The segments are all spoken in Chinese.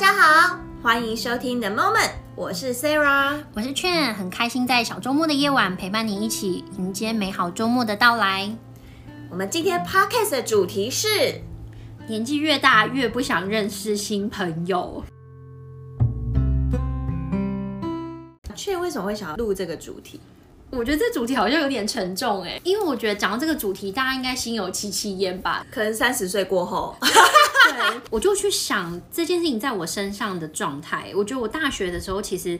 家好，欢迎收听 The Moment，我是 Sarah，我是 Chen，很开心在小周末的夜晚陪伴你一起迎接美好周末的到来。我们今天 Podcast 的主题是年纪越大越不想认识新朋友。Chen 为什么会想要录这个主题？我觉得这主题好像有点沉重哎，因为我觉得讲到这个主题，大家应该心有戚戚焉吧？可能三十岁过后。对，我就去想这件事情在我身上的状态。我觉得我大学的时候其实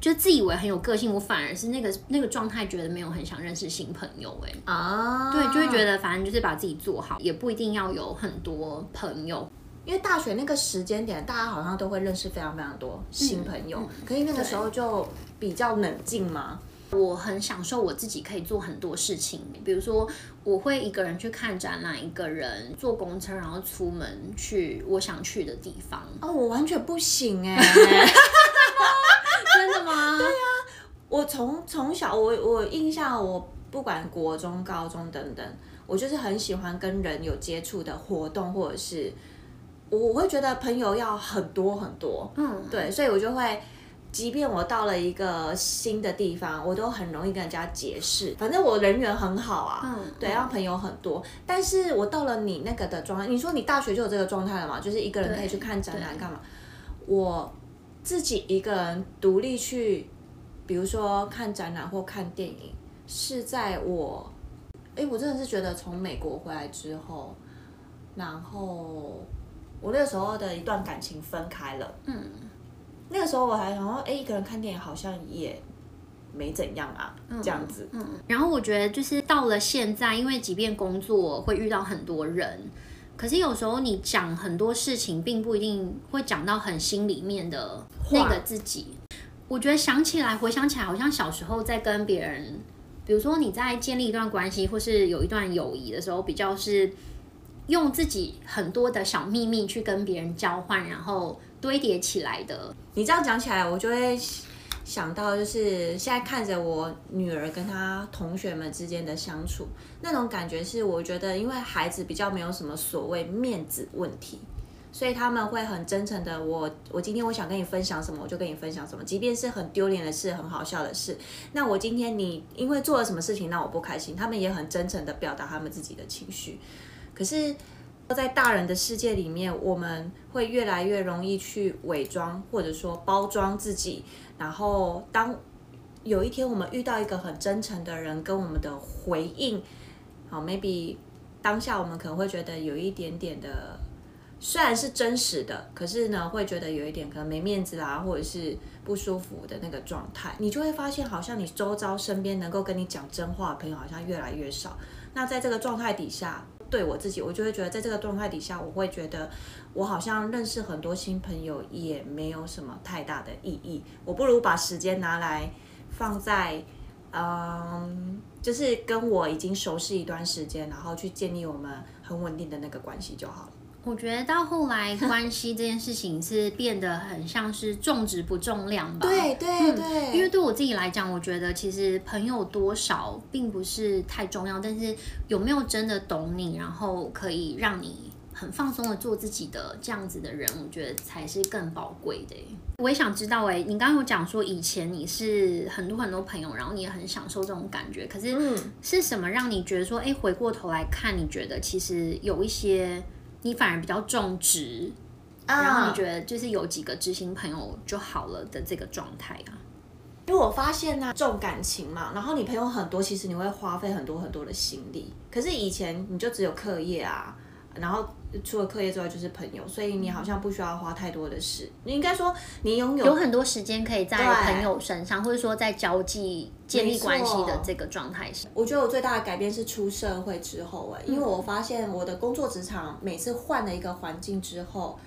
就自以为很有个性，我反而是那个那个状态，觉得没有很想认识新朋友。哎，啊，对，就会觉得反正就是把自己做好，也不一定要有很多朋友。因为大学那个时间点，大家好像都会认识非常非常多新朋友，可是那个时候就比较冷静嘛。我很享受我自己可以做很多事情，比如说我会一个人去看展览，一个人坐公车，然后出门去我想去的地方。哦，我完全不行哎！真的吗？对呀、啊，我从从小我我印象，我不管国中、高中等等，我就是很喜欢跟人有接触的活动，或者是我我会觉得朋友要很多很多，嗯，对，所以我就会。即便我到了一个新的地方，我都很容易跟人家解释。反正我人缘很好啊，嗯，对，然后朋友很多。但是我到了你那个的状态，你说你大学就有这个状态了嘛？就是一个人可以去看展览干嘛？我自己一个人独立去，比如说看展览或看电影，是在我，哎，我真的是觉得从美国回来之后，然后我那个时候的一段感情分开了，嗯。那个时候我还想说，哎，一个人看电影好像也没怎样啊，嗯、这样子。嗯，然后我觉得就是到了现在，因为即便工作会遇到很多人，可是有时候你讲很多事情，并不一定会讲到很心里面的那个自己。我觉得想起来，回想起来，好像小时候在跟别人，比如说你在建立一段关系，或是有一段友谊的时候，比较是用自己很多的小秘密去跟别人交换，然后。堆叠起来的，你这样讲起来，我就会想到，就是现在看着我女儿跟她同学们之间的相处，那种感觉是，我觉得因为孩子比较没有什么所谓面子问题，所以他们会很真诚的，我我今天我想跟你分享什么，我就跟你分享什么，即便是很丢脸的事、很好笑的事，那我今天你因为做了什么事情让我不开心，他们也很真诚的表达他们自己的情绪，可是。在大人的世界里面，我们会越来越容易去伪装，或者说包装自己。然后，当有一天我们遇到一个很真诚的人跟我们的回应，好，maybe 当下我们可能会觉得有一点点的，虽然是真实的，可是呢，会觉得有一点可能没面子啊，或者是不舒服的那个状态。你就会发现，好像你周遭身边能够跟你讲真话的朋友好像越来越少。那在这个状态底下。对我自己，我就会觉得，在这个状态底下，我会觉得我好像认识很多新朋友也没有什么太大的意义。我不如把时间拿来放在，嗯，就是跟我已经熟悉一段时间，然后去建立我们很稳定的那个关系就好了。我觉得到后来，关系这件事情是变得很像是重质不重量吧。对对对、嗯，因为对我自己来讲，我觉得其实朋友多少并不是太重要，但是有没有真的懂你，然后可以让你很放松的做自己的这样子的人，我觉得才是更宝贵的。我也想知道，哎，你刚刚有讲说以前你是很多很多朋友，然后你也很享受这种感觉，可是是什么让你觉得说，哎，回过头来看，你觉得其实有一些。你反而比较重质，然后你觉得就是有几个知心朋友就好了的这个状态啊？因为我发现呢、啊，重感情嘛，然后你朋友很多，其实你会花费很多很多的心力。可是以前你就只有课业啊，然后。除了课业之外就是朋友，所以你好像不需要花太多的事。你应该说你拥有有很多时间可以在朋友身上，或者说在交际、建立关系的这个状态下。我觉得我最大的改变是出社会之后，哎，因为我发现我的工作职场每次换了一个环境之后。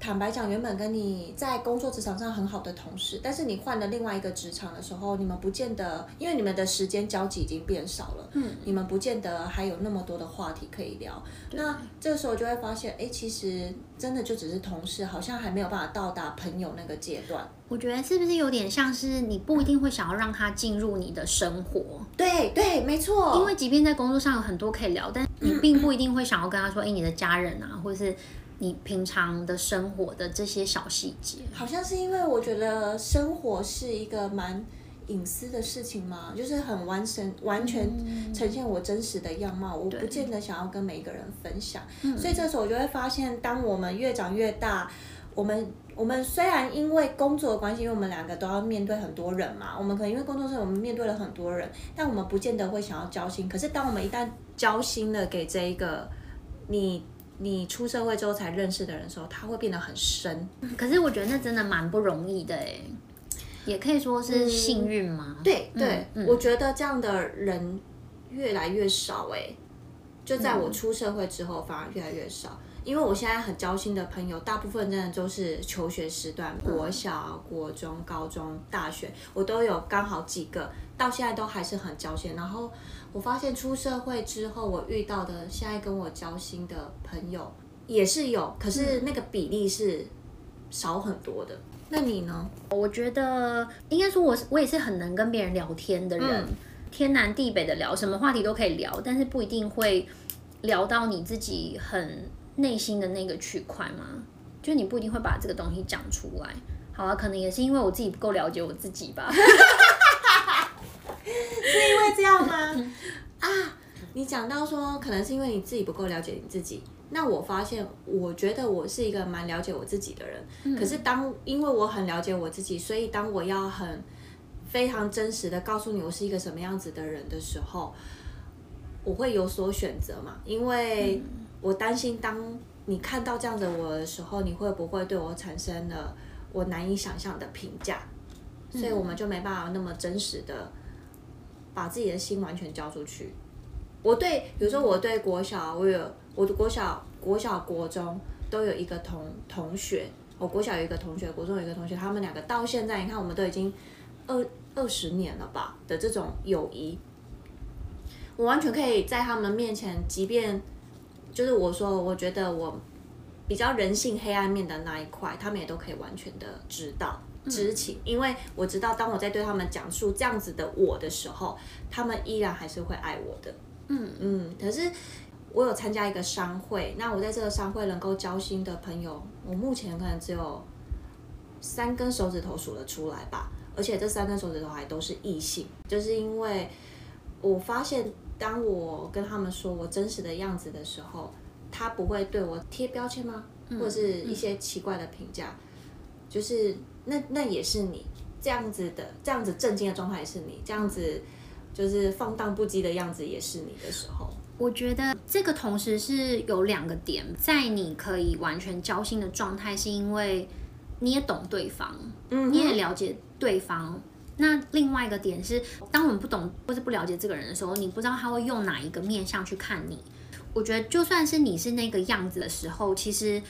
坦白讲，原本跟你在工作职场上很好的同事，但是你换了另外一个职场的时候，你们不见得，因为你们的时间交集已经变少了，嗯，你们不见得还有那么多的话题可以聊。那这个时候就会发现，哎，其实真的就只是同事，好像还没有办法到达朋友那个阶段。我觉得是不是有点像是你不一定会想要让他进入你的生活？对对，没错。因为即便在工作上有很多可以聊，但你并不一定会想要跟他说，哎，你的家人啊，或者是。你平常的生活的这些小细节。好像是因为我觉得生活是一个蛮隐私的事情嘛，就是很完整、完全呈现我真实的样貌，嗯、我不见得想要跟每一个人分享。所以这时候我就会发现，当我们越长越大，我们我们虽然因为工作的关系，因为我们两个都要面对很多人嘛，我们可能因为工作上我们面对了很多人，但我们不见得会想要交心。可是当我们一旦交心了给这一个你你出社会之后才认识的人的时候，他会变得很深。可是我觉得那真的蛮不容易的哎。也可以说是幸运吗？嗯、对对、嗯，我觉得这样的人越来越少哎、欸。就在我出社会之后，反而越来越少、嗯。因为我现在很交心的朋友，大部分真的都是求学时段，国小、国中、高中、大学，我都有刚好几个，到现在都还是很交心。然后我发现出社会之后，我遇到的现在跟我交心的朋友也是有，可是那个比例是少很多的。那你呢？我觉得应该说我，我我也是很能跟别人聊天的人，嗯，天南地北的聊，什么话题都可以聊，但是不一定会聊到你自己很内心的那个区块吗。就你不一定会把这个东西讲出来。好啊，可能也是因为我自己不够了解我自己吧。是因为这样吗？啊，你讲到说，可能是因为你自己不够了解你自己。那我发现，我觉得我是一个蛮了解我自己的人。嗯。可是当因为我很了解我自己，所以当我要很非常真实的告诉你我是一个什么样子的人的时候，我会有所选择嘛。因为我担心当你看到这样的我的时候，你会不会对我产生了我难以想象的评价？所以我们就没办法那么真实的把自己的心完全交出去。我对，比如说我对国小，我有。我的国小、国小、国中都有一个同同学，我国小有一个同学，国中有一个同学，他们两个到现在，你看我们都已经二二十年了吧的这种友谊，我完全可以在他们面前，即便就是我说，我觉得我比较人性黑暗面的那一块，他们也都可以完全的知道、知情，因为我知道，当我在对他们讲述这样子的我的时候，他们依然还是会爱我的。嗯嗯，可是。我有参加一个商会，那我在这个商会能够交心的朋友，我目前可能只有三根手指头数得出来吧，而且这三根手指头还都是异性，就是因为我发现，当我跟他们说我真实的样子的时候，他不会对我贴标签吗？或者是一些奇怪的评价，就是那那也是你这样子的，这样子震惊的状态也是你，这样子就是放荡不羁的样子也是你的时候。我觉得这个同时是有两个点，在你可以完全交心的状态，是因为你也懂对方，嗯，你也了解对方。那另外一个点是，当我们不懂或是不了解这个人的时候，你不知道他会用哪一个面相去看你。我觉得就算是你是那个样子的时候，其实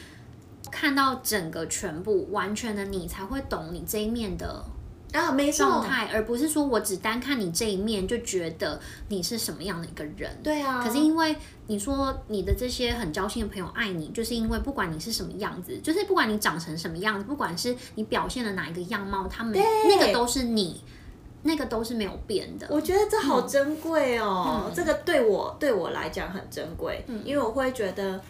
看到整个全部完全的你，才会懂你这一面的。啊，没错，状态，而不是说我只单看你这一面就觉得你是什么样的一个人。对啊。可是因为你说你的这些很交心的朋友爱你，就是因为不管你是什么样子，就是不管你长成什么样子，不管是你表现的哪一个样貌，他们那个都是你，那个都是没有变的。我觉得这好珍贵哦，嗯，这个对我对我来讲很珍贵，嗯，因为我会觉得。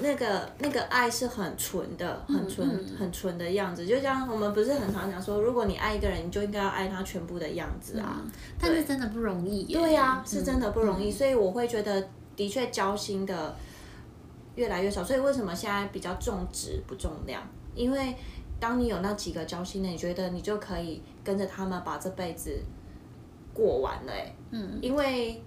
那个那个爱是很纯的，很纯、嗯嗯、很纯的样子，就像我们不是很常讲说，如果你爱一个人，你就应该要爱他全部的样子啊。嗯、但是真的不容易。对呀、啊，是真的不容易，嗯、所以我会觉得，的确交心的越来越少。所以为什么现在比较重质不重量？因为当你有那几个交心的，你觉得你就可以跟着他们把这辈子过完了、欸。嗯，因为。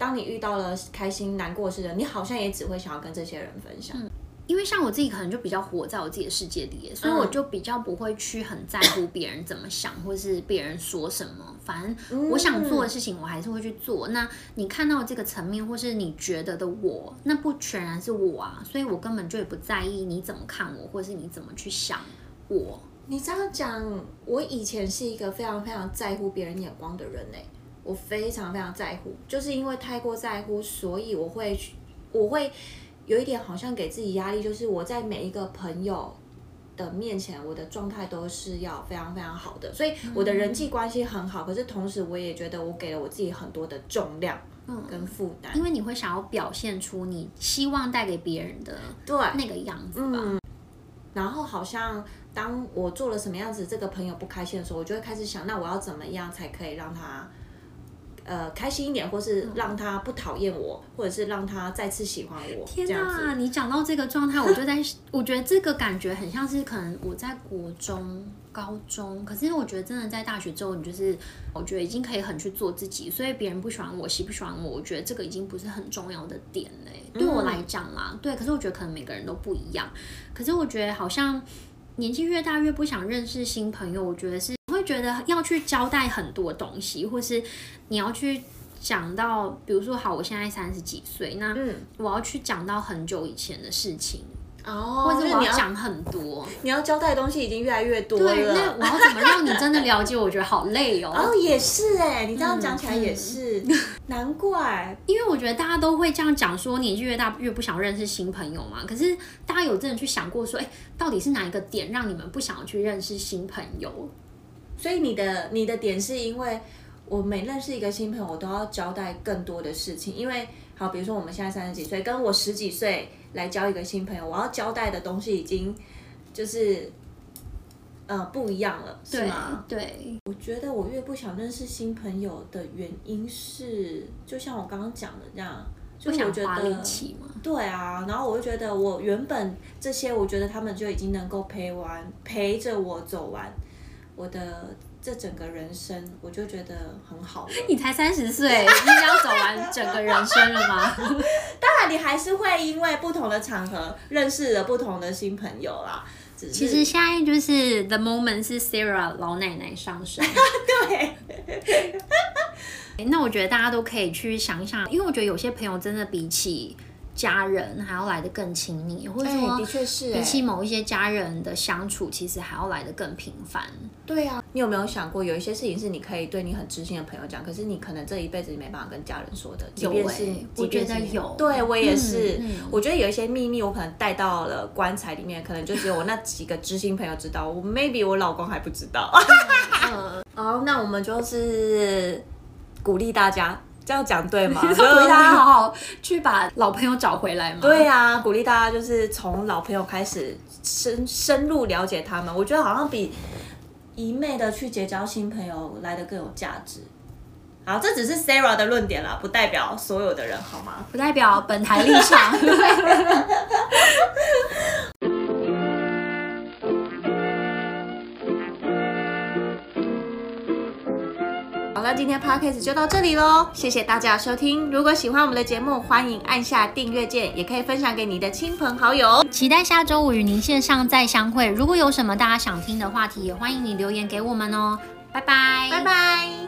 当你遇到了开心、难过的事的，你好像也只会想要跟这些人分享。嗯，因为像我自己可能就比较活在我自己的世界里，所以我就比较不会去很在乎别人怎么想，或是别人说什么。反正我想做的事情，我还是会去做。那你看到这个层面，或是你觉得的我，那不全然是我啊，所以我根本就也不在意你怎么看我，或是你怎么去想我。你这样讲，我以前是一个非常非常在乎别人眼光的人呢。我非常非常在乎，就是因为太过在乎，所以我会，我会有一点好像给自己压力，就是我在每一个朋友的面前，我的状态都是要非常非常好的，所以我的人际关系很好。可是同时，我也觉得我给了我自己很多的重量，跟负担，因为你会想要表现出你希望带给别人的对那个样子吧。嗯，然后好像当我做了什么样子，这个朋友不开心的时候，我就会开始想，那我要怎么样才可以让他。呃，开心一点，或是让他不讨厌我，或者是让他再次喜欢我。天哪，你讲到这个状态，我就在，我觉得这个感觉很像是可能我在国中、高中，可是我觉得真的在大学之后，你就是我觉得已经可以很去做自己，所以别人不喜欢我，喜不喜欢我，我觉得这个已经不是很重要的点嘞。对我来讲啦，对，可是我觉得可能每个人都不一样。可是我觉得好像年纪越大越不想认识新朋友，我觉得是。觉得要去交代很多东西，或是你要去讲到，比如说，好，我现在三十几岁，那我要去讲到很久以前的事情。哦，或者我要讲很多，你要交代的东西已经越来越多了。对，那我要怎么让你真的了解？我觉得好累哦。哦，也是哎，你这样讲起来也是，嗯、难怪。因为我觉得大家都会这样讲，说年纪越大越不想认识新朋友嘛。可是大家有真的去想过说，哎，到底是哪一个点让你们不想要去认识新朋友？所以你的你的点是因为我每认识一个新朋友，我都要交代更多的事情。因为好，比如说我们现在三十几岁，跟我十几岁来交一个新朋友，我要交代的东西已经就是呃不一样了，是吗？对。我觉得我越不想认识新朋友的原因是，就像我刚刚讲的这样，就我觉得花力气嘛。对啊，然后我就觉得我原本这些，我觉得他们就已经能够陪完陪着我走完。我的这整个人生，我就觉得很好。你才三十岁，你要走完整个人生了吗？当然，你还是会因为不同的场合认识了不同的新朋友啦。其实现在就是 the moment 是 Sarah 老奶奶上身。对。那我觉得大家都可以去想一想，因为我觉得有些朋友真的比起。家人还要来的更亲密，或者说，的确是比起某一些家人的相处，其实还要来的更频繁。对啊，你有没有想过，有一些事情是你可以对你很知心的朋友讲，可是你可能这一辈子你没办法跟家人说的。有诶、欸，我觉得有。对我也是、嗯嗯，我觉得有一些秘密，我可能带到了棺材里面，可能就只有我那几个知心朋友知道，我 maybe 我老公还不知道。嗯，好，那我们就是鼓励大家。这样讲对吗？鼓励大家好好去把老朋友找回来嘛。对呀、啊，鼓励大家就是从老朋友开始深深入了解他们。我觉得好像比一昧的去结交新朋友来的更有价值。好，这只是 Sarah 的论点啦，不代表所有的人，好吗？不代表本台立场。好了，今天 podcast 就到这里喽，谢谢大家收听。如果喜欢我们的节目，欢迎按下订阅键，也可以分享给你的亲朋好友。期待下周五与您线上再相会。如果有什么大家想听的话题，也欢迎你留言给我们哦。拜拜，拜拜。